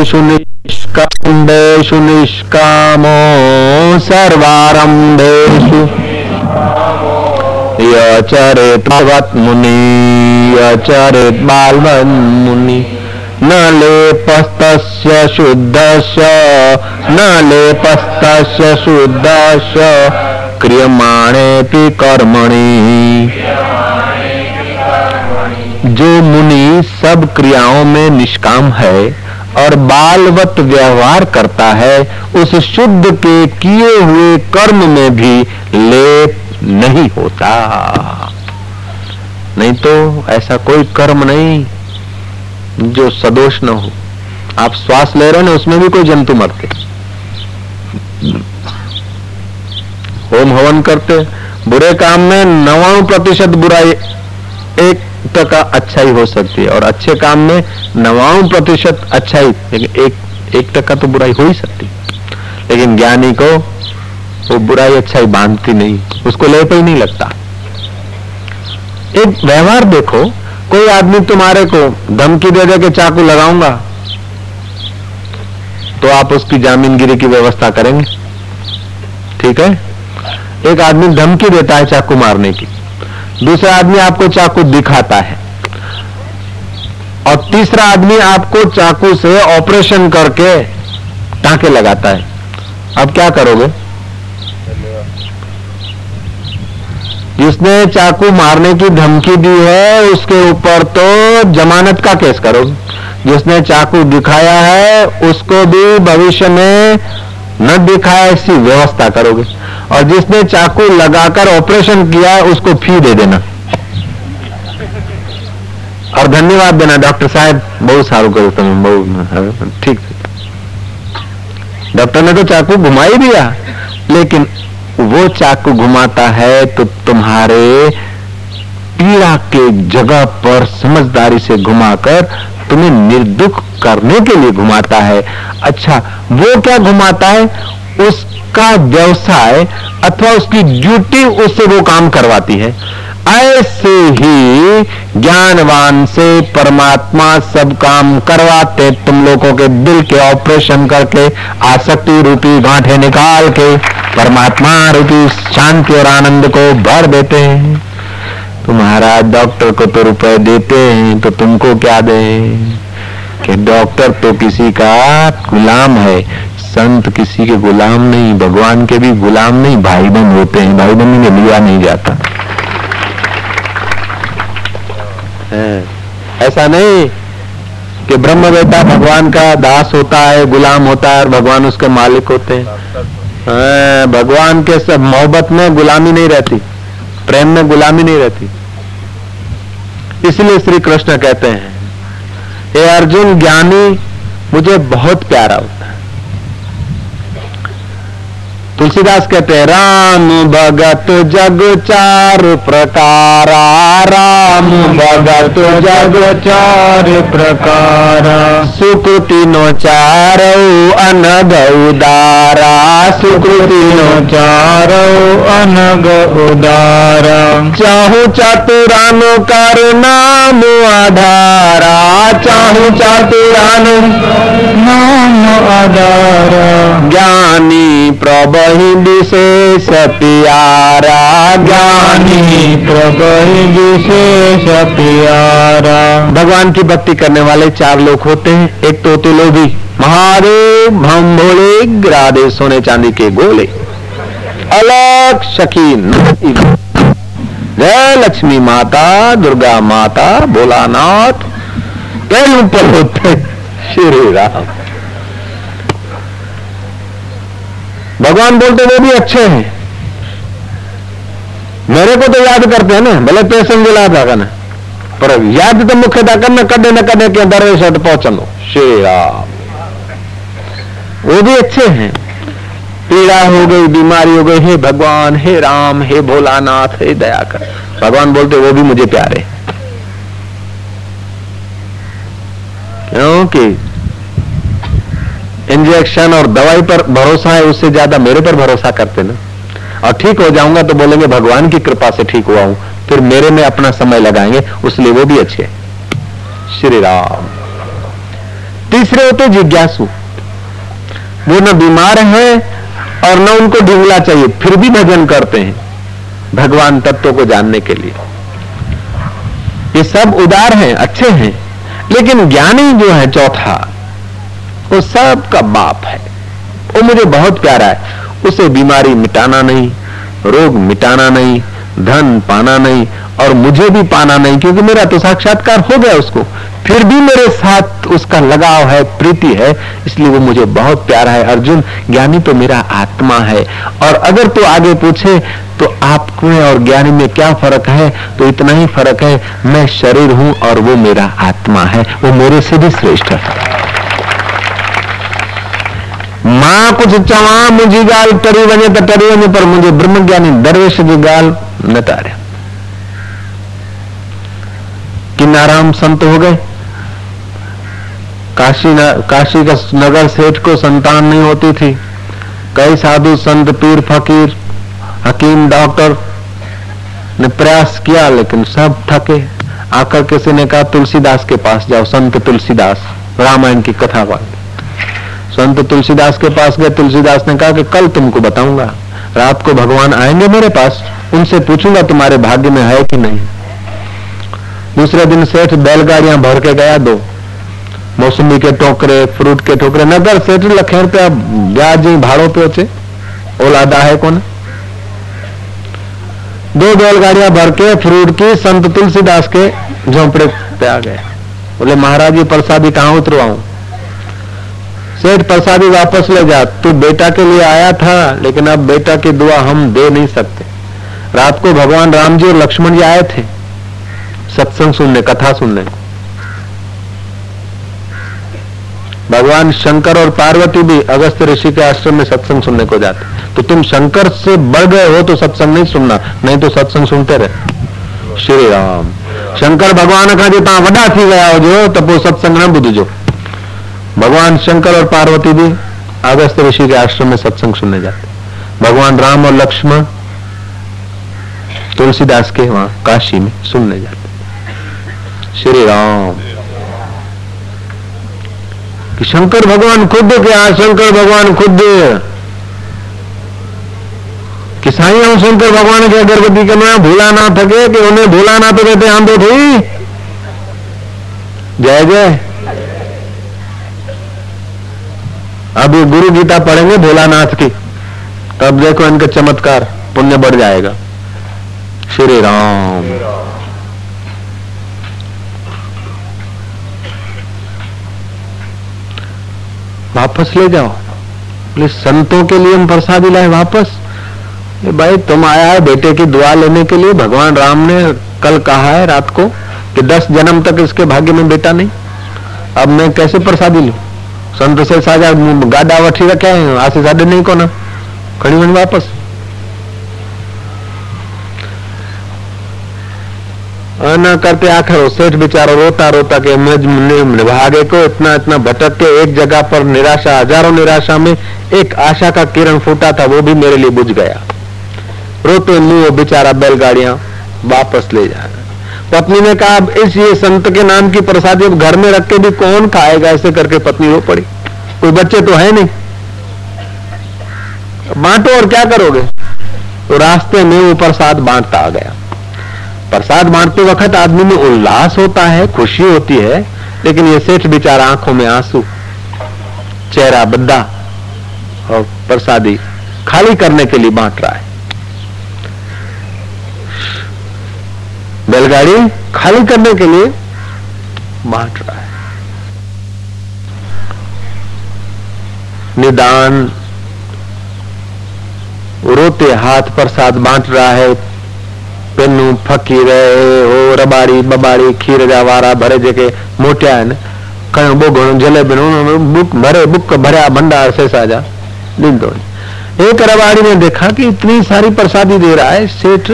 निष्काम्बेषु निष्कामो सर्वारम्भेषु। यचरेत भगवत मुनि, यचरेत बालवन मुनि। न लेपस्तस्य शुद्धस्य, न लेपस्तस्य शुद्धस्य, क्रियमाणेऽपि कर्मणि। जो मुनि सब क्रियाओं में निष्काम है और बालवत व्यवहार करता है, उस शुद्ध के किए हुए कर्म में भी लेप नहीं होता। नहीं तो ऐसा कोई कर्म नहीं जो सदोष न हो। आप श्वास ले रहे हैं ना, उसमें भी कोई जंतु मरते। होम हवन करते, बुरे काम में नवाणु प्रतिशत बुराई, एक टका अच्छाई हो सकती है और अच्छे काम में नवाणु प्रतिशत अच्छाई, लेकिन एक एक टका तो बुराई हो ही सकती लेकिन ज्ञानी को वो बुराई अच्छाई बांधती नहीं, उसको लेप ही नहीं लगता। एक व्यवहार देखो, कोई आदमी तुम्हारे को धमकी दे दे के चाकू लगाऊँगा तो आप उसकी जामीनगिरी की व्यवस्था करेंगे। ठीक है? एक आदमी धमकी देता है चाकू मारने की। दूसरा आदमी आपको चाकू दिखाता है। और तीसरा आदमी आपको चाकू से ऑपरेशन करके टाके लगाता है। अब क्या करोगे? जिसने चाकू मारने की धमकी दी है, उसके ऊपर तो जमानत का केस करोगे। जिसने चाकू दिखाया है, उसको भी भविष्य में न दिखाया ऐसी व्यवस्था करोगे। और जिसने चाकू लगाकर ऑपरेशन किया है, उसको फ़ी दे देना। और धन्यवाद देना डॉक्टर साहब। बहुत सारू करो तुम बहुत ठीक डॉक्टर ने तो चाकू घुमा ही दिया लेकिन वो चाकू घुमाता है तो तुम्हारे पीड़ा के जगह पर समझदारी से घुमाकर तुम्हें निर्दुख करने के लिए घुमाता है। अच्छा वो क्या घुमाता है? उसका व्यवसाय अथवा उसकी ड्यूटी, उससे वो काम करवाती है। ऐसे ही ज्ञानवान से परमात्मा सब काम करवाते, तुम लोगों के दिल के ऑपरेशन करके, आसक्ति रूपी गांठे निकाल के, परमात्मा रूपी शांति और आनंद को भर देते हैं। तुम्हारा डॉक्टर को तो रुपए देते हैं तो तुमको क्या दे? कि डॉक्टर तो किसी का गुलाम है, संत किसी के गुलाम नहीं, भगवान के भी गुलाम नहीं भाई बहन होते हैं भाई बहन में लिया नहीं जाता। ऐसा नहीं कि ब्रह्म बेटा भगवान का दास होता है, गुलाम होता है, और भगवान उसके मालिक होते हैं, भगवान के सब मोहब्बत में गुलामी नहीं रहती। प्रेम में गुलामी नहीं रहती। इसलिए श्री कृष्ण कहते हैं, हे अर्जुन, ज्ञानी, मुझे बहुत प्यारा होता तुलसीदास कहते हैं, राम भगत जग चार प्रकार, राम भगत जग चार प्रकार। सुकृति नो चार अनग उदारा, सुकृति नो चार अनग उदारा। चाहू चतुरानु कर नाम आधारा, चाहू चतुरानु नाम आधारा। ज्ञानी प्रभ प्रभहि विशेष प्यारा, ज्ञानी प्रभहि विशेष प्यारा। भगवान की भक्ति करने वाले चार लोग होते हैं, एक तो तुलोभी महादेव हम भोले ग्रादे सोने चांदी के गोले, अलग शकीन, जय लक्ष्मी माता, दुर्गा माता, भोलानाथ पैर पर होते श्री राम। भगवान बोलते वो भी अच्छे हैं। मेरे को तो याद करते हैं ना, भले पैसे दिला था करना पर याद तो मुख्य था करना कदे न कदे के दरवेश तो पहुंचो श्री राम। वो भी अच्छे हैं। पीड़ा हो गई, बीमारी हो गई, हे भगवान, हे राम, हे भोलानाथ, हे दया कर भगवान बोलते वो भी मुझे प्यारे क्योंकि इंजेक्शन और दवाई पर भरोसा है, उससे ज़्यादा मेरे पर भरोसा करते ना। और ठीक हो जाऊँगा तो बोलेंगे, भगवान की कृपा से ठीक हुआ हूँ। फिर मेरे में अपना समय लगाएँगे उसलिए वो भी अच्छे श्री राम। तीसरे होते जिज्ञासु। वो न बीमार है और न उनको ढिंगला चाहिए, फिर भी भजन करते हैं भगवान तत्व को जानने के लिए। ये सब उदार हैं, अच्छे हैं, लेकिन ज्ञानी जो है, चौथा। वो सब का बाप है। वो मुझे बहुत प्यारा है। उसे बीमारी मिटाना नहीं, रोग मिटाना नहीं, धन पाना नहीं और मुझे भी पाना नहीं, क्योंकि मेरा तो साक्षात्कार हो गया उसको। फिर भी मेरे साथ उसका लगाव है, प्रीति है, इसलिए वो मुझे बहुत प्यारा है। अर्जुन, ज्ञानी तो मेरा आत्मा है। और अगर तू आगे पूछे तो आप में और ज्ञानी में क्या फ़र्क है? तो इतना ही फ़र्क है, मैं शरीर हूँ और वो मेरा आत्मा है। वो मेरे से भी श्रेष्ठ है। माँ कुछ चवा मुझी गाल तरी वने तो तरी वने पर मुझे ब्रह्म ज्ञानी दरवेश की गाल न तारे किन्नाराम संत हो गए। काशी न, काशी का नगर सेठ को संतान नहीं होती थी। कई साधु संत पीर फकीर हकीम डॉक्टर ने प्रयास किया लेकिन सब थके आकर किसी ने कहा तुलसीदास के पास जाओ संत तुलसीदास रामायण की कथा वाले। संत तुलसीदास के पास गए, तुलसीदास ने कहा कि कल तुमको बताऊँगा। रात को भगवान आएँगे मेरे पास, उनसे पूछूँगा तुम्हारे भाग्य में है कि नहीं। दूसरे दिन सेठ बैलगाड़ियाँ भर के गया दो। मौसमी के टोकरे, फ्रूट के टोकरे, नगर सेठ लखे रुपया ब्याज भाड़ो पे औलादा है कौन? दो बैलगाड़ियाँ भर के फ्रूट की संत तुलसीदास के झोंपड़े पे आ गए। बोले, महाराज जी प्रसादी कहाँ उतरवाऊं? सेठ प्रसादी वापस ले जा, तू बेटा के लिए आया था, लेकिन अब बेटा की दुआ हम दे नहीं सकते। रात को भगवान राम जी और लक्ष्मण जी आए थे। सत्संग सुनने, कथा सुनने। भगवान शंकर और पार्वती भी अगस्त ऋषि के आश्रम में सत्संग सुनने को जाते। तो तुम शंकर से बढ़ गए हो तो सत्संग नहीं सुनना, नहीं तो सत्संग सुनते रहे। श्री राम। शंकर भगवान का जो वॾा थी विया हुजो त सत्संग न ॿुधिजो भगवान शंकर और पार्वती भी अगस्त ऋषि के आश्रम में सत्संग सुनने जाते भगवान राम और लक्ष्मण तुलसीदास के वहाँ काशी में सुनने जाते श्री राम। कि शंकर भगवान खुद क्या शंकर भगवान खुद। कि साई हम शंकर भगवान के अगरबत्ती के मैं भूला ना थके, कि उन्हें भूला ना तो कहते हम तो थी। जय जय। अब ये गुरु गीता पढ़ेंगे भोलानाथ की। तब देखो इनका चमत्कार पुण्य बढ़ जाएगा। श्री राम। वापस ले जाओ। बोले संतों के लिए हम प्रसादी लाए वापस। भाई तुम आया है बेटे की दुआ लेने के लिए। भगवान राम ने कल कहा है रात को कि दस जन्म तक इसके भाग्य में बेटा नहीं। अब मैं कैसे प्रसादी लू? संत से साजा गाडा वठी रखा है आसे साढ़े नहीं को ना खड़ी वही वापस करते आखिर सेठ बेचारा रोता रोता के भागे को इतना इतना भटक के एक जगह पर निराशा हज़ारों निराशा में एक आशा का किरण फूटा था वो भी मेरे लिए बुझ गया रोते मुँह बेचारा बैलगाड़ियाँ वापस ले जा पत्नी ने कहा, अब इस ये संत के नाम की प्रसादी अब घर में रख के भी कौन खाएगा? ऐसे करके पत्नी रो पड़ी। कोई बच्चे तो है नहीं। बांटो और क्या करोगे? तो रास्ते में वो प्रसाद बांटता आ गया। प्रसाद बांटते वक्त आदमी में उल्लास होता है, खुशी होती है, लेकिन ये सेठ बेचारा आँखों में आँसू, चेहरा बद्दा और प्रसादी खाली करने के लिए बांट रहा है। बैलगाड़ी खाली करने के लिए बांट रहा है। निदान रोते हाथ प्रसाद बांट रहा है। पेनू फकीर हो, रबाड़ी बबाड़ी, खीर जा वारा भरे जेके मोटिया आहिनि खयो बोगणो जलेबी बुक भरे, बुक भरिया भंडार सेसा जा ॾींदो एक रबाड़ी ने देखा कि इतनी सारी प्रसादी दे रहा है, सेठ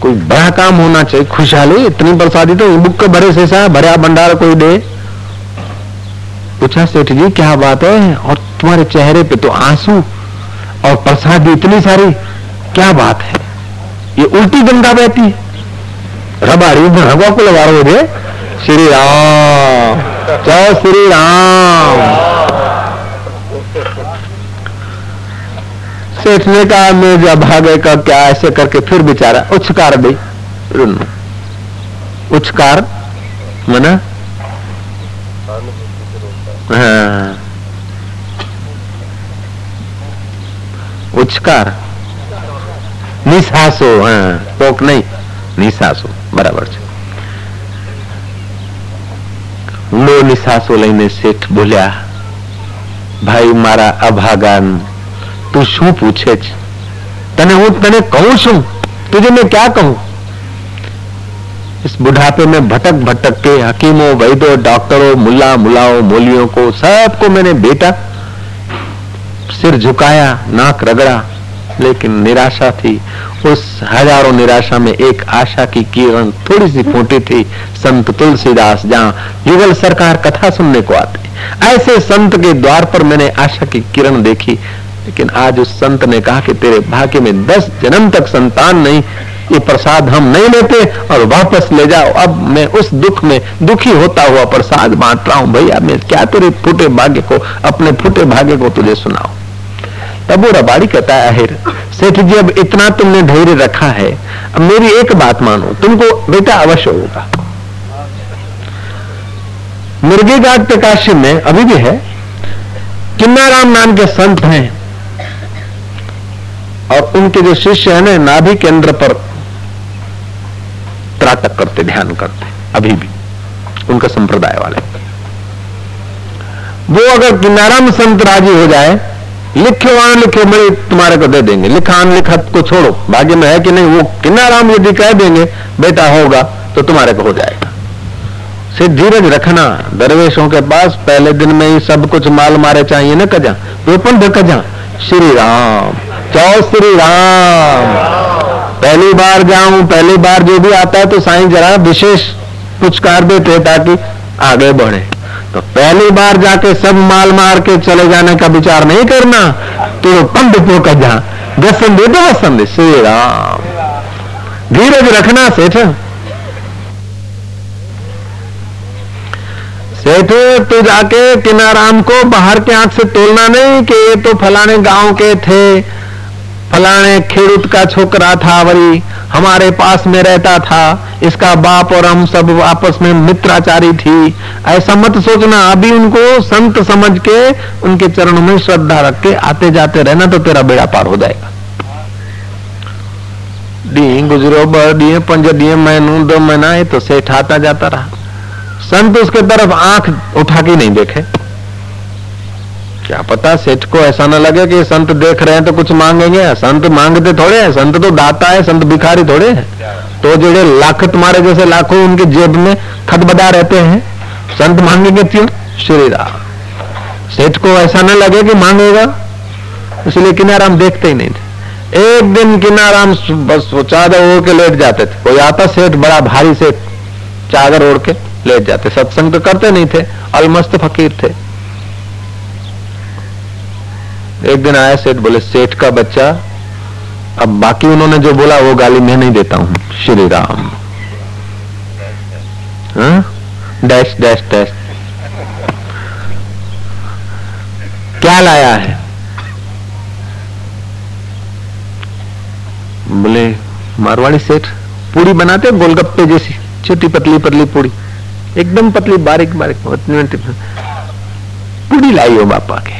कोई बड़ा काम होना चाहिए। खुशहाली, इतनी प्रसादी तो बुक भरे सेसा भरिया भंडार कोई दे। पूछा, सेठ जी, क्या बात है? और तुम्हारे चेहरे पे तो आँसू और प्रसादी इतनी सारी। क्या बात है? ये उल्टी गंगा बहती है। रबाड़ी में को लगा रहे श्री राम। जय श्री राम। सेठ ने कहा मैं जब भागे का क्या ऐसे करके फिर बेचारा उछकार दी उछकार मना हाँ ઉચ્ચકાર નિશાસો હા કોક નહીં નિશાસો બરાબર છે ઊંડો નિશાસો લઈને શેઠ બોલ્યા ભાઈ મારા અભાગાન તું શું પૂછે છે તને હું તને કહું છું तुझे मैं क्या कहूं इस बुढ़ापे में भटक भटक के हकीमों वैदों डॉक्टरों मुल्ला मुलाओं मोलियों को सबको मैंने बेटा सिर झुकाया नाक रगड़ा लेकिन निराशा थी उस हजारों निराशा में एक आशा की किरण थोड़ी सी फूटी थी संत तुलसीदास जहाँ युगल सरकार कथा सुनने को आते ऐसे संत के द्वार पर मैंने आशा की किरण देखी लेकिन आज उस संत ने कहा कि तेरे भाग्य में दस जन्म तक संतान नहीं, ये प्रसाद हम नहीं लेते और वापस ले जाओ। अब मैं उस दुख में दुखी होता हुआ प्रसाद बांट रहा हूँ, भैया, मैं क्या तेरे फूटे भाग्य को, अपने फूटे भाग्य को तुझे सुनाऊ? तब वो रबाड़ी कहता है आहिर सेठ जी, अब इतना तुमने धैर्य रखा है। अब मेरी एक बात मानो, तुमको बेटा अवश्य होगा। मुर्गी घाट प्रकाशी में अभी भी है। किन्नाराम नाम के संत हैं। और उनके जो शिष्य है ना, नाभि केंद्र पर त्राटक करते, ध्यान करते, अभी भी, उनका संप्रदाय वाले। वो अगर किन्नाराम संत राज़ी हो जाए, लिखे वहाँ लिखे मैं तुम्हारे को दे देंगे, लिखान लिखत को छोड़ो, भाग्य में है कि नहीं, वो किन्नाराम यदि कह देंगे, बेटा होगा तो तुम्हारे को हो जाएगा। से धीरज रखना, दरवेशों के पास पहले दिन में ही सब कुछ माल मारे चाहिए ना कजा वेपन दे कजा श्री राम चौ श्री राम पहली बार जाऊँ, पहली बार जो भी आता है तो साईं जरा विशेष पुचकार देते ताकि आगे बढ़े। तो पहली बार जाके सब माल मार के चले जाने का विचार नहीं करना तो पंड पोकर जा व्यसन दे दो वसन श्री राम धीरज रखना, सेठ। सेठ तो जाके किनाराम को बाहर के आँख से तोलना नहीं कि ये तो फलाने गाँव के थे। फलाने खेड़ूत का छोकरा था वही हमारे पास में रहता था। इसका बाप और हम सब आपस में मित्राचारी थी। ऐसा मत सोचना, अभी उनको संत समझ के उनके चरणों में श्रद्धा रख के आते जाते रहना तो तेरा बेड़ा पार हो जाएगा। डी गुजरो ब डी पंज डी महीनू दो महीना है तो सेठ आता जाता रहा। संत उसके तरफ़ आँख उठा के नहीं देखे। क्या पता सेठ को ऐसा ना लगे कि संत देख रहे हैं तो कुछ मांगेंगे। संत मांगते थोड़े हैं, संत तो दाता है, संत भिखारी थोड़े हैं। तो जेड़े लाख तुम्हारे जैसे लाखों उनके जेब में खतबदा रहते हैं, संत मांगेंगे क्यों? श्री राम। सेठ को ऐसा ना लगे कि मांगेगा, इसलिए किनाराम देखते ही नहीं थे। एक दिन किनाराम बस चादर ओढ़ के लेट जाते थे। कोई आता सेठ बड़ा भारी सेठ चादर ओढ़ के। लेट जाते, सत्संग तो करते नहीं थे, अलमस्त फकीर थे। एक दिन आया सेठ, बोले, सेठ का बच्चा, अब बाकी उन्होंने जो बोला, वो गाली मैं नहीं देता हूँ, Shri Ram. Dash dash dash. क्या लाया है? बोले, मारवाड़ी सेठ, पूरी बनाते गोलगप्पे जैसी छोटी पतली पतली पूरी। एकदम पतली बारीक बारीक पूरी लाई हो बापा के।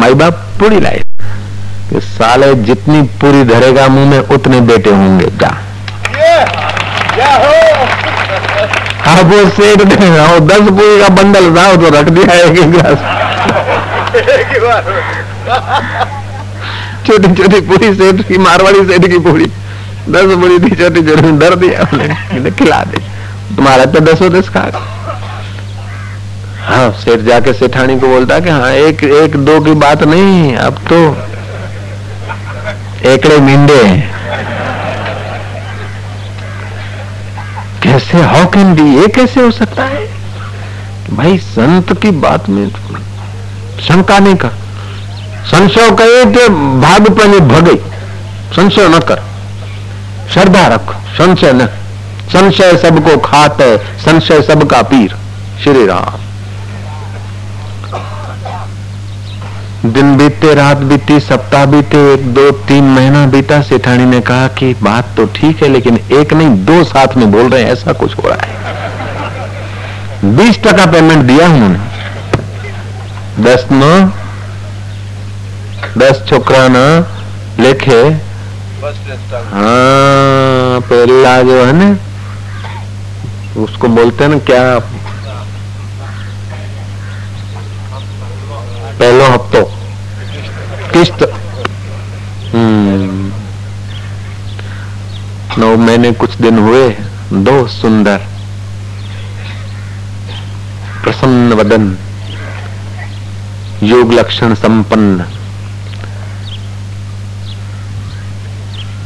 माई बाप, पूरी लाए कि साले जितनी पूरी धरेगा मुँह में, उतने बेटे होंगे। क्या हाँ वो सेठ वो दस पूरी का बंडल था तो रख दिया एक एक गिलास। छोटी छोटी पूरी सेठ की, मारवाड़ी सेठ की पूरी। दस पूरी थी, छोटी छोटी, डर दिया खिला दे। तुम्हारा तो दसों दस खा हाँ सेठ जाके सेठानी को बोलता कि हाँ एक एक, दो की बात नहीं अब तो एकड़े मिंडे कैसे हाउ कैन बी ये कैसे हो सकता है? भाई, संत की बात में शंका नहीं कर संशय कहे कि भाग। पर भगई संशय न कर। श्रद्धा रख, संशय न संशय सबको खात है संशय सबका पीर। श्री राम। दिन बीते रात बीती सप्ताह बीते एक दो तीन महीना बीता। सेठानी ने कहा कि बात तो ठीक है लेकिन एक नहीं दो साथ में बोल रहे हैं ऐसा कुछ हो रहा है। बीस टका पेमेंट दिया उन्होंने। दस न दस छोकर न लेखे। हाँ પેલા જો है ना उसको बोलते हैं ना, क्या? पहलो हफ्तो। किस्त हम्म। नौ महीने कुछ दिन हुए, दो सुंदर। प्रसन्न वदन। योग लक्षण संपन्न।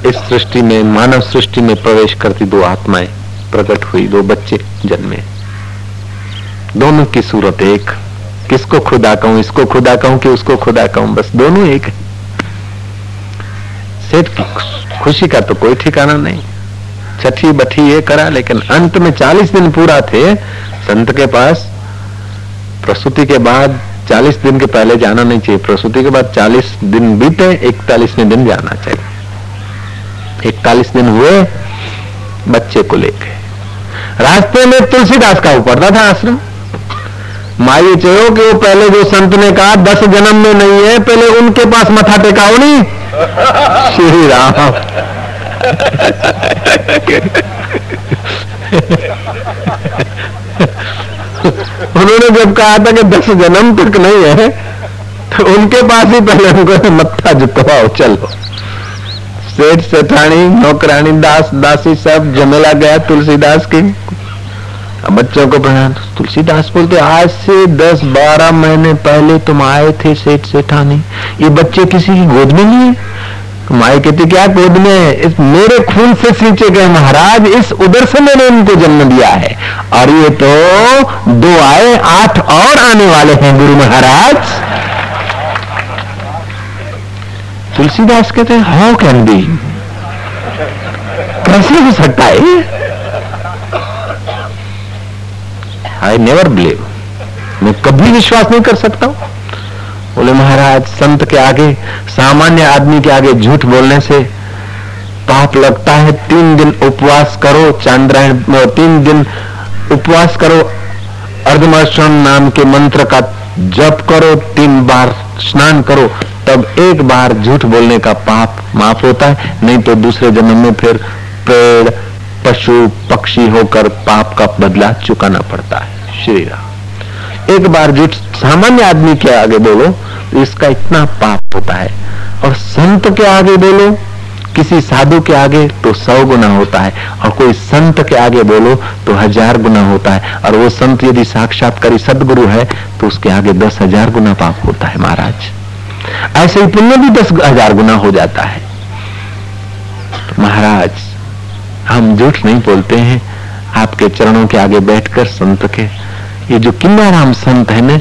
इस सृष्टि में, मानव सृष्टि में प्रवेश करती दो आत्माएँ। प्रकट हुई दो बच्चे जन्मे। दोनों की सूरत एक। किसको खुदा कहूँ, इसको खुदा कहूँ कि उसको खुदा कहूँ? बस दोनों एक सेठ की खुशी का तो कोई ठिकाना नहीं। छठी बठी ये करा, लेकिन अंत में चालीस दिन पूरा थे। संत के पास, प्रसूति के बाद चालीस दिन के पहले जाना नहीं चाहिए। प्रसूति के बाद चालीस दिन बीते, इकतालीसवें दिन जाना चाहिए। इकतालीस दिन हुए, बच्चे को लेके। रास्ते में तुलसीदास का ऊपर था आश्रम। माई चो कि वो पहले जो संत ने कहा, दस जन्म में नहीं है, पहले उनके पास मथा टेकाओ नहीं श्री राम। उन्होंने जब कहा था कि दस जन्म तक नहीं है तो उनके पास ही पहले उनको मत्था झुकवाओ चलो। सेठ सेठानी, नौकरानी, दास, दासी सब जमेला गया तुलसीदास की। बच्चों को प्रणाम। तुलसीदास बोलते, आज से 10-12 महीने पहले तुम आए थे सेठ सेठानी। ये बच्चे किसी की गोद में नहीं है? माई कहती, क्या गोद में इस मेरे खून से सींचे गए महाराज, इस उधर से मैंने इनको जन्म दिया है। और ये तो दो आए, आठ और आने वाले हैं, गुरु महाराज। तुलसीदास कहते हैं हाउ कैन बी कैसे हो सकता है? आई नेवर बिलीव मैं कभी विश्वास नहीं कर सकता हूँ। बोले, महाराज, संत के आगे, सामान्य आदमी के आगे झूठ बोलने से पाप लगता है। तीन दिन उपवास करो, चांद्रायण तीन दिन उपवास करो। अर्धमर्षण नाम के मंत्र का जप करो, तीन बार स्नान करो। तब एक बार झूठ बोलने का पाप माफ़ होता है, नहीं तो दूसरे जन्म में फिर पेड़, पशु, पक्षी होकर पाप का बदला चुकाना पड़ता है। श्री राम। एक बार जो सामान्य आदमी के आगे बोलो तो इसका इतना पाप होता है। और संत के आगे बोलो, किसी साधु के आगे तो सौ गुना होता है। और कोई संत के आगे बोलो तो हज़ार गुना होता है। और वो संत यदि साक्षात्कारी सदगुरु है तो उसके आगे दस हज़ार गुना पाप होता है महाराज। ऐसे ही पुण्य भी दस हज़ार गुना हो जाता है। महाराज, हम झूठ नहीं बोलते हैं। आपके चरणों के आगे बैठकर संत के, ये जो किन्नाराम संत है ना,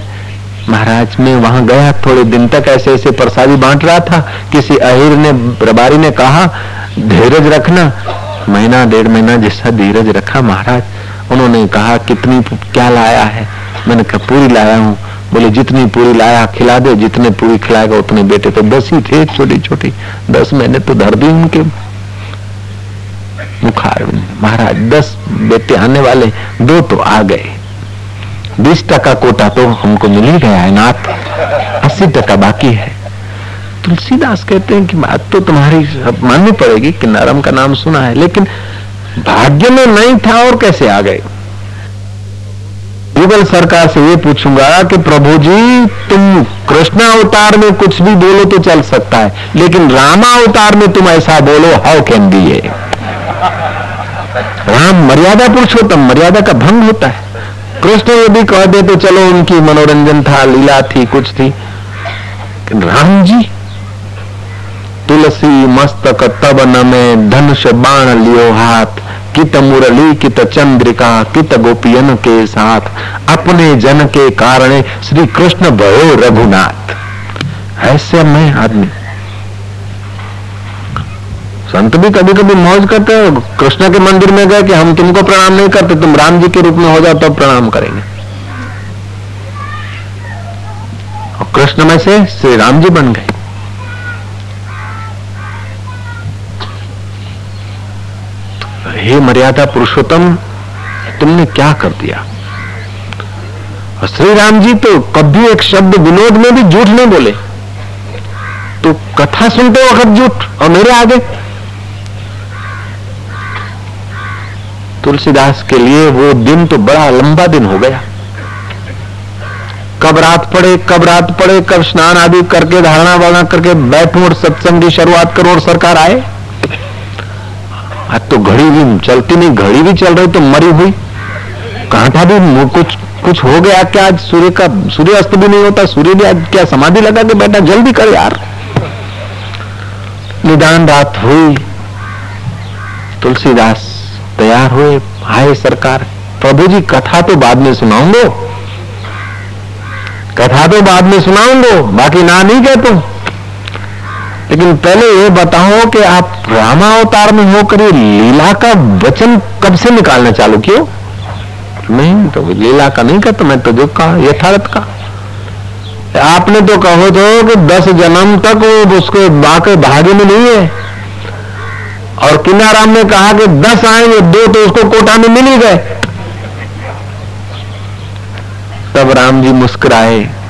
महाराज, मैं वहाँ गया थोड़े दिन तक, ऐसे ऐसे प्रसादी बांट रहा था। किसी अहिर ने रबारी ने कहा, धीरज रखना। महीना, डेढ़ महीना जैसा धीरज रखा महाराज। उन्होंने कहा, कितनी, क्या लाया है? मैंने कहा, पूरी लाया हूँ। बोले, जितनी पूरी लाया, खिला दे, जितने पूरी खिलाएगा, उतने बेटे तो दस ही थे छोटी छोटी। दस महीने तो धर दी उनके। मुखार, महाराज, दस बेटे आने वाले, दो तो आ गए। बीस टका कोटा तो हमको मिल ही गया है नाथ अस्सी टका बाकी है। तुलसीदास कहते हैं कि बात तो तुम्हारी माननी पड़ेगी कि नरम का नाम सुना है, लेकिन भाग्य में नहीं था और कैसे आ गए? युगल सरकार से ये पूछूँगा कि प्रभु जी, तुम कृष्ण अवतार में कुछ भी बोलो तो चल सकता है, लेकिन रामा अवतार में तुम ऐसा बोलो हाउ कैन बी ये? राम मर्यादा पुरुषोत्तम मर्यादा का भंग होता है। कृष्ण यदि कह दे तो चलो उनकी मनोरंजन था, लीला थी, कुछ थी। राम जी, तुलसी मस्तक तब न में धनुष बाण लियो हाथ कित मुरली, कित चंद्रिका, कित गोपियन के साथ, अपने जन के कारण श्री कृष्ण भयो रघुनाथ। ऐसे मैं आदमी। संत भी कभी कभी मौज करते हैं, कृष्ण के मंदिर में गए कि हम तुमको प्रणाम नहीं करते, तुम राम जी के रूप में हो जाओ तो प्रणाम करेंगे। और कृष्ण में से श्री राम जी बन गए। हे मर्यादा पुरुषोत्तम, तुमने क्या कर दिया? श्री राम जी तो कभी एक शब्द विनोद में भी झूठ नहीं बोले। तो कथा सुनते वक्त झूठ, और मेरे आगे। तुलसीदास के लिए वो दिन तो बड़ा लंबा दिन हो गया। कब रात पड़े, कब रात पड़े, कब स्नान आदि करके धारणा वारणा करके बैठू और सत्संग की शुरुआत करो और सरकार आए? आज तो घड़ी भी चलती नहीं, घड़ी भी चल रही तो मरी हुई। कहा था भी कुछ कुछ हो गया क्या? आज सूर्य का सूर्य अस्त भी नहीं होता, सूर्य भी आज क्या समाधि लगा के बैठा? जल्दी कर यार। निदान रात हुई, तुलसीदास तैयार हुए, आए सरकार। प्रभु जी कथा तो बाद में सुनाऊंगो। कथा तो बाद में सुनाऊंगो, बाकी ना नहीं कहते लेकिन पहले ये बताओ कि आप रामावतार में होकर लीला का वचन कब से निकालना चालू क्यों? नहीं तो लीला का नहीं कहता मैं तो जो कहा यथार्थ का। आपने तो कहो तो कि दस जन्म तक वो उसके बाके भाग्य में नहीं है। और किनाराम ने कहा कि दस आएँगे, दो तो उसको कोटा में मिल ही गए। तब राम जी मुस्कुराए।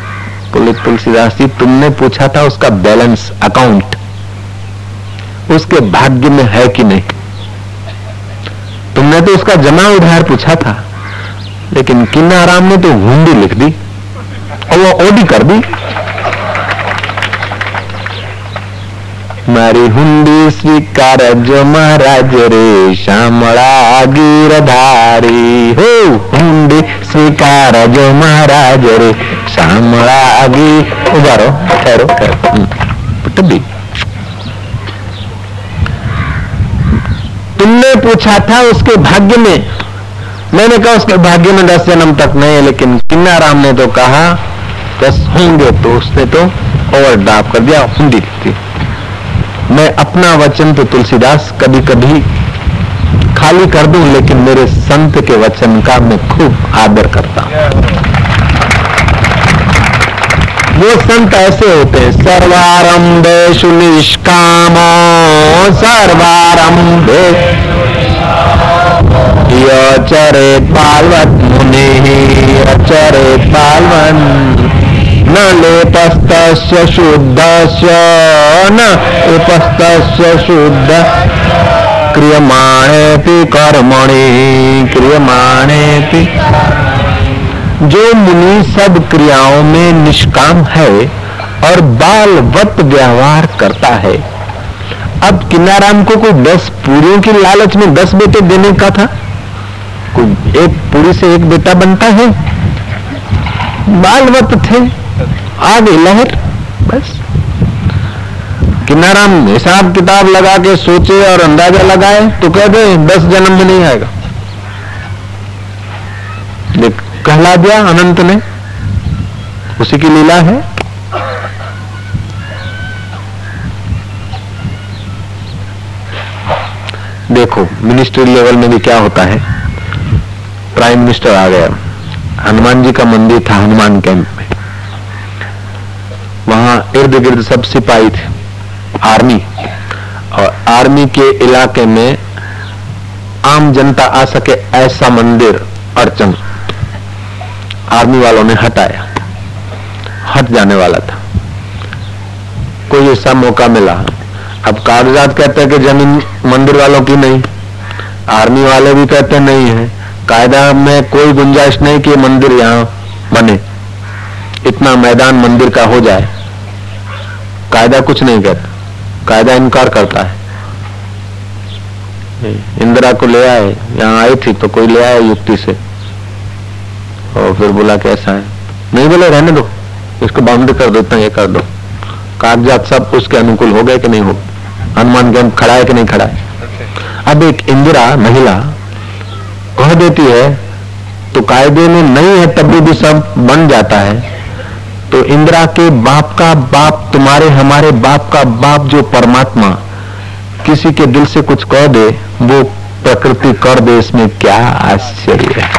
तुलसीदास जी तुमने पूछा था उसका बैलेंस अकाउंट, उसके भाग्य में है कि नहीं? तुमने तो उसका जमा उधार पूछा था, लेकिन किन्नाराम ने तो हुंडी लिख दी और वो ओडी कर दी। મારી હુંડી સ્વીકાર જો મહારાજ રે શામળા ગીરધારી હો હુંડી સ્વીકાર જો મહારાજ રે શામળા ગી ઉભારો ઠેરો टब्बी तुमने पूछा था उसके भाग्य में मैंने कहा उसके भाग्य में दस जन्म तक नहीं है लेकिन किन्ना राम ने तो कहा दस होंगे तो उसने तो ओवर ड्राफ कर दिया हुंडी थी मैं अपना वचन तो तुलसीदास कभी कभी खाली कर दूँ, लेकिन मेरे संत के वचन का मैं खूब आदर करता हूँ। वो संत ऐसे होते हैं सर्वारंभेशु निष्कामो सर्वारंभे चरे पालवत मुनि चरे पालवन न लेपस्त शुद्ध न उपस्त शुद्ध। क्रियमाणे कर्मणि क्रियमाणे जो मुनि सब क्रियाओं में निष्काम है और बालवत व्यवहार करता है। अब किन्नाराम को कोई दस पूरियों की लालच में दस बेटे देने का था? कोई एक पूरी से एक बेटा बनता है? बालवत थे। आ गई लहर। बस। किन्नाराम हिसाब किताब लगा के सोचे और अंदाज़ा लगाए तो कह दे, दस जन्म में नहीं आएगा। कहला दिया अनंत ने। उसी की लीला है। देखो मिनिस्ट्री लेवल में भी क्या होता है। प्राइम मिनिस्टर आ गया। हनुमान जी का मंदिर था, हनुमान कैंप में। इर्द गिर्द सब सिपाही थे। आर्मी। और आर्मी के इलाके में आम जनता आ सके ऐसा मंदिर अड़चन आर्मी वालों ने हटाया। हट जाने वाला था। कोई ऐसा मौका मिला। अब कागजात कहते हैं कि ज़मीन मंदिर वालों की नहीं। आर्मी वाले भी कहते नहीं है। कायदा में कोई गुंजाइश नहीं कि मंदिर यहाँ बने। इतना मैदान मंदिर का हो जाए। कायदा कुछ नहीं कहता। कायदा इनकार करता है। इंदिरा को ले आए, यहाँ आई थी तो कोई ले आया युक्ति से। और फिर बोला कैसा है। नहीं बोले, रहने दो। इसको बाउंड्री कर दो, इतना ये कर दो। कागजात सब उसके अनुकूल हो गए कि नहीं हो? हनुमान कैंप खड़ा है कि नहीं खड़ा है? अब एक इंदिरा महिला कह देती है तो कायदे में नहीं है तब भी सब बन जाता है। तो इंदिरा के बाप का बाप, तुम्हारे, हमारे बाप का बाप जो परमात्मा किसी के दिल से कुछ कह दे, वो प्रकृति कर दे, इसमें क्या आश्चर्य है।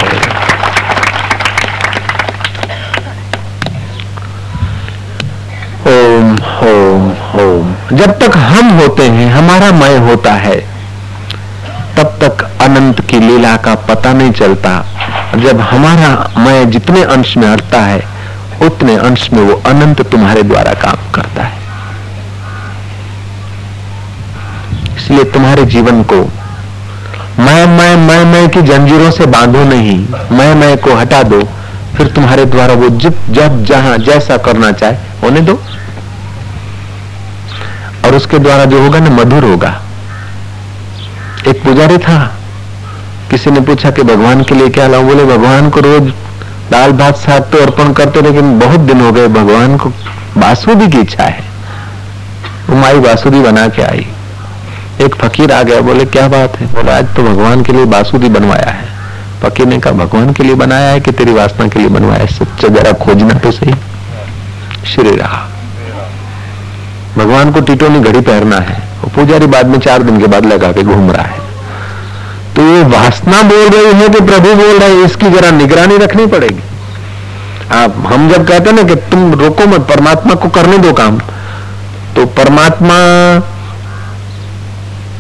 ओम ओम ओम। जब तक हम होते हैं, हमारा मय होता है, तब तक अनंत की लीला का पता नहीं चलता। जब हमारा मय जितने अंश में हटता है उतने अंश में वो अनंत तुम्हारे द्वारा काम करता है। इसलिए तुम्हारे जीवन को मैं मैं मैं मैं की जंजीरों से बांधो नहीं, मैं मैं को हटा दो, फिर तुम्हारे द्वारा वो जित जब, जहाँ, जैसा करना चाहे, होने दो। और उसके द्वारा जो होगा ना, मधुर होगा। एक पुजारी था, किसी ने पूछा कि भगवान के लिए क्या लाऊं? बोले, भगवान को रोज दाल भात साथ तो अर्पण करते, लेकिन बहुत दिन हो गए, भगवान को बासुदी की इच्छा है। वो माई बासुदी बना के आई। एक फकीर आ गया, बोले, क्या बात है? बोले, आज तो भगवान के लिए बासुदी बनवाया है। फकीर ने कहा, भगवान के लिए बनाया है कि तेरी वासना के लिए बनवाया है? सच्चा जरा खोजना तो सही। श्री रहा। भगवान को टीटो ने घड़ी पहनना है। वो पुजारी बाद में चार दिन के बाद लगा के घूम रहा है। तो ये वासना बोल रही है कि प्रभु बोल रहे हैं, इसकी जरा निगरानी रखनी पड़ेगी। आप, हम जब कहते हैं ना कि तुम रोको मत, परमात्मा को करने दो काम तो परमात्मा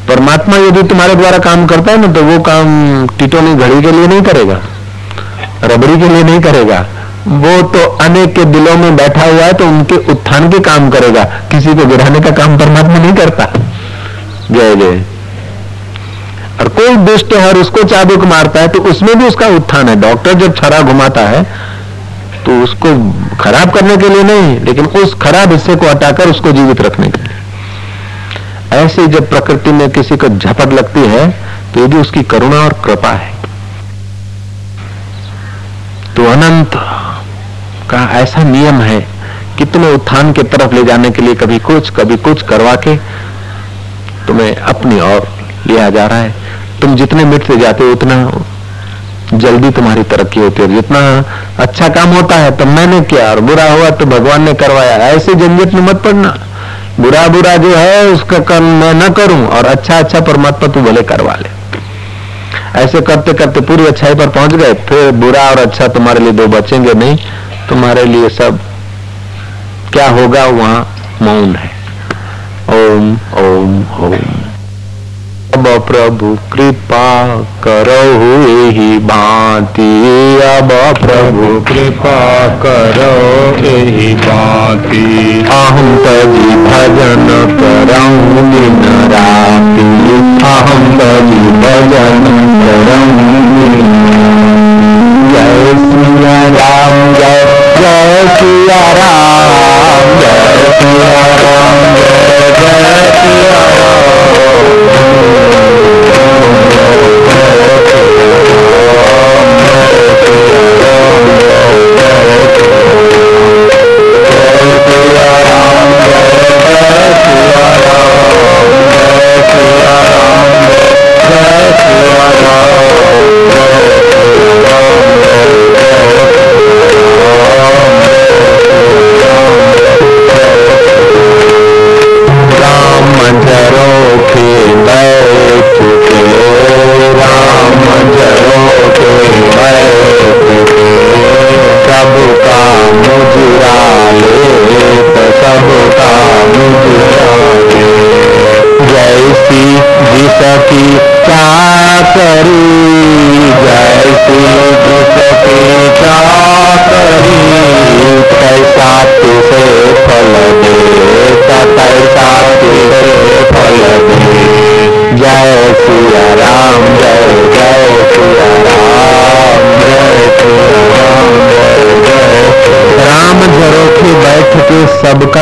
परमात्मा यदि तुम्हारे द्वारा काम करता है ना तो वो काम टिटोनी घड़ी के लिए नहीं करेगा, रबड़ी के लिए नहीं करेगा। वो तो अनेक के दिलों में बैठा हुआ है तो उनके उत्थान के काम करेगा। किसी को गिराने का काम परमात्मा नहीं करता। जय जय। और कोई दुष्ट है और उसको चाबुक मारता है तो उसमें भी उसका उत्थान है। डॉक्टर जब छरा घुमाता है तो उसको खराब करने के लिए नहीं, लेकिन उस खराब हिस्से को हटाकर उसको जीवित रखने के लिए। ऐसे जब प्रकृति में किसी को झपट लगती है तो ये भी उसकी करुणा और कृपा है। तो अनंत का ऐसा नियम है कि तुम्हें उत्थान के तरफ़ ले जाने के लिए कभी कुछ कभी कुछ करवा के तुम्हें अपनी ओर लिया जा रहा है। तुम जितने मिटते जाते हो, उतना जल्दी तुम्हारी तरक्की होती है। जितना अच्छा काम होता है तो मैंने किया और बुरा हुआ तो भगवान ने करवाया। ऐसे झंझट में मत पड़ना। बुरा बुरा जो है, उसका कर्म मैं न करूँ और अच्छा अच्छा परमात्मा तू भले करवा ले। ऐसे करते करते पूरी अच्छाई पर पहुँच गए, फिर बुरा और अच्छा तुम्हारे लिए दो बचेंगे नहीं। तुम्हारे लिए सब क्या होगा, वहाँ मौन है। ओम ओम ओम। अब प्रभु कृपा करो ही भांति अब प्रभु। कृपा करो यही बाती अहम तजी भजन करऊं दिन राति। अहम तजी भजन करऊं जय सिया राम जय जय सिया राम जय सिया राम जय जय सिया राम।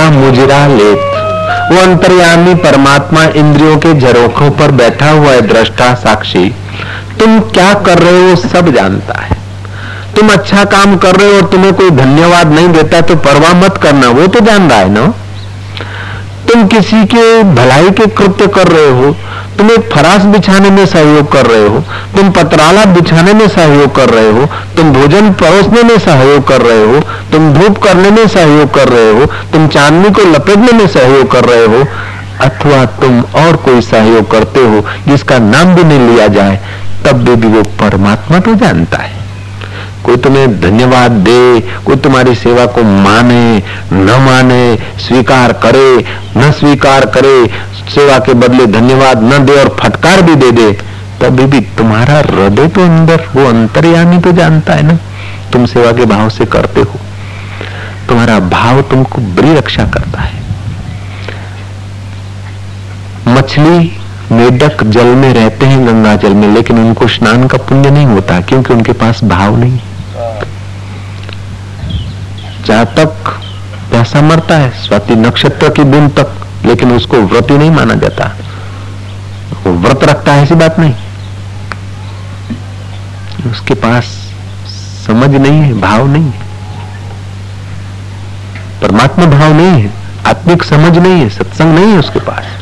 सबका मुजरा लेप वो अंतर्यामी परमात्मा इंद्रियों के झरोखों पर बैठा हुआ है, दृष्टा साक्षी। तुम क्या कर रहे हो सब जानता है। तुम अच्छा काम कर रहे हो और तुम्हें कोई धन्यवाद नहीं देता तो परवाह मत करना, वो तो जान रहा है ना? तुम किसी के भलाई के कृत्य कर रहे हो तुम एक फरास बिछाने में सहयोग कर रहे हो तुम पतराला बिछाने में सहयोग कर रहे हो तुम भोजन परोसने में सहयोग कर रहे हो तुम धूप करने में सहयोग कर रहे हो तुम चांदनी को लपेटने में सहयोग कर रहे हो अथवा तुम और कोई सहयोग करते हो जिसका नाम भी नहीं लिया जाए तब भी, भी वो परमात्मा तो जानता है। कोई तुम्हें धन्यवाद दे, कोई तुम्हारी सेवा को माने, न माने, स्वीकार करे, न स्वीकार करे, सेवा के बदले धन्यवाद न दे और फटकार भी दे दे, तभी भी तुम्हारा हृदय तो अंदर, वो अंतर्यामी तो जानता है ना, तुम सेवा के भाव से करते हो। तुम्हारा भाव तुमको बड़ी रक्षा करता है। मछली मेढक जल में रहते हैं, गंगा जल में, लेकिन उनको स्नान का पुण्य नहीं होता, क्योंकि उनके पास भाव नहीं। जहाँ तक प्यासा मरता है, स्वाति नक्षत्र की दिन तक, लेकिन उसको व्रति नहीं माना जाता। वो व्रत रखता है, ऐसी बात नहीं। उसके पास समझ नहीं है, भाव नहीं है। परमात्मा भाव नहीं है, आत्मिक समझ नहीं है, सत्संग नहीं है उसके पास।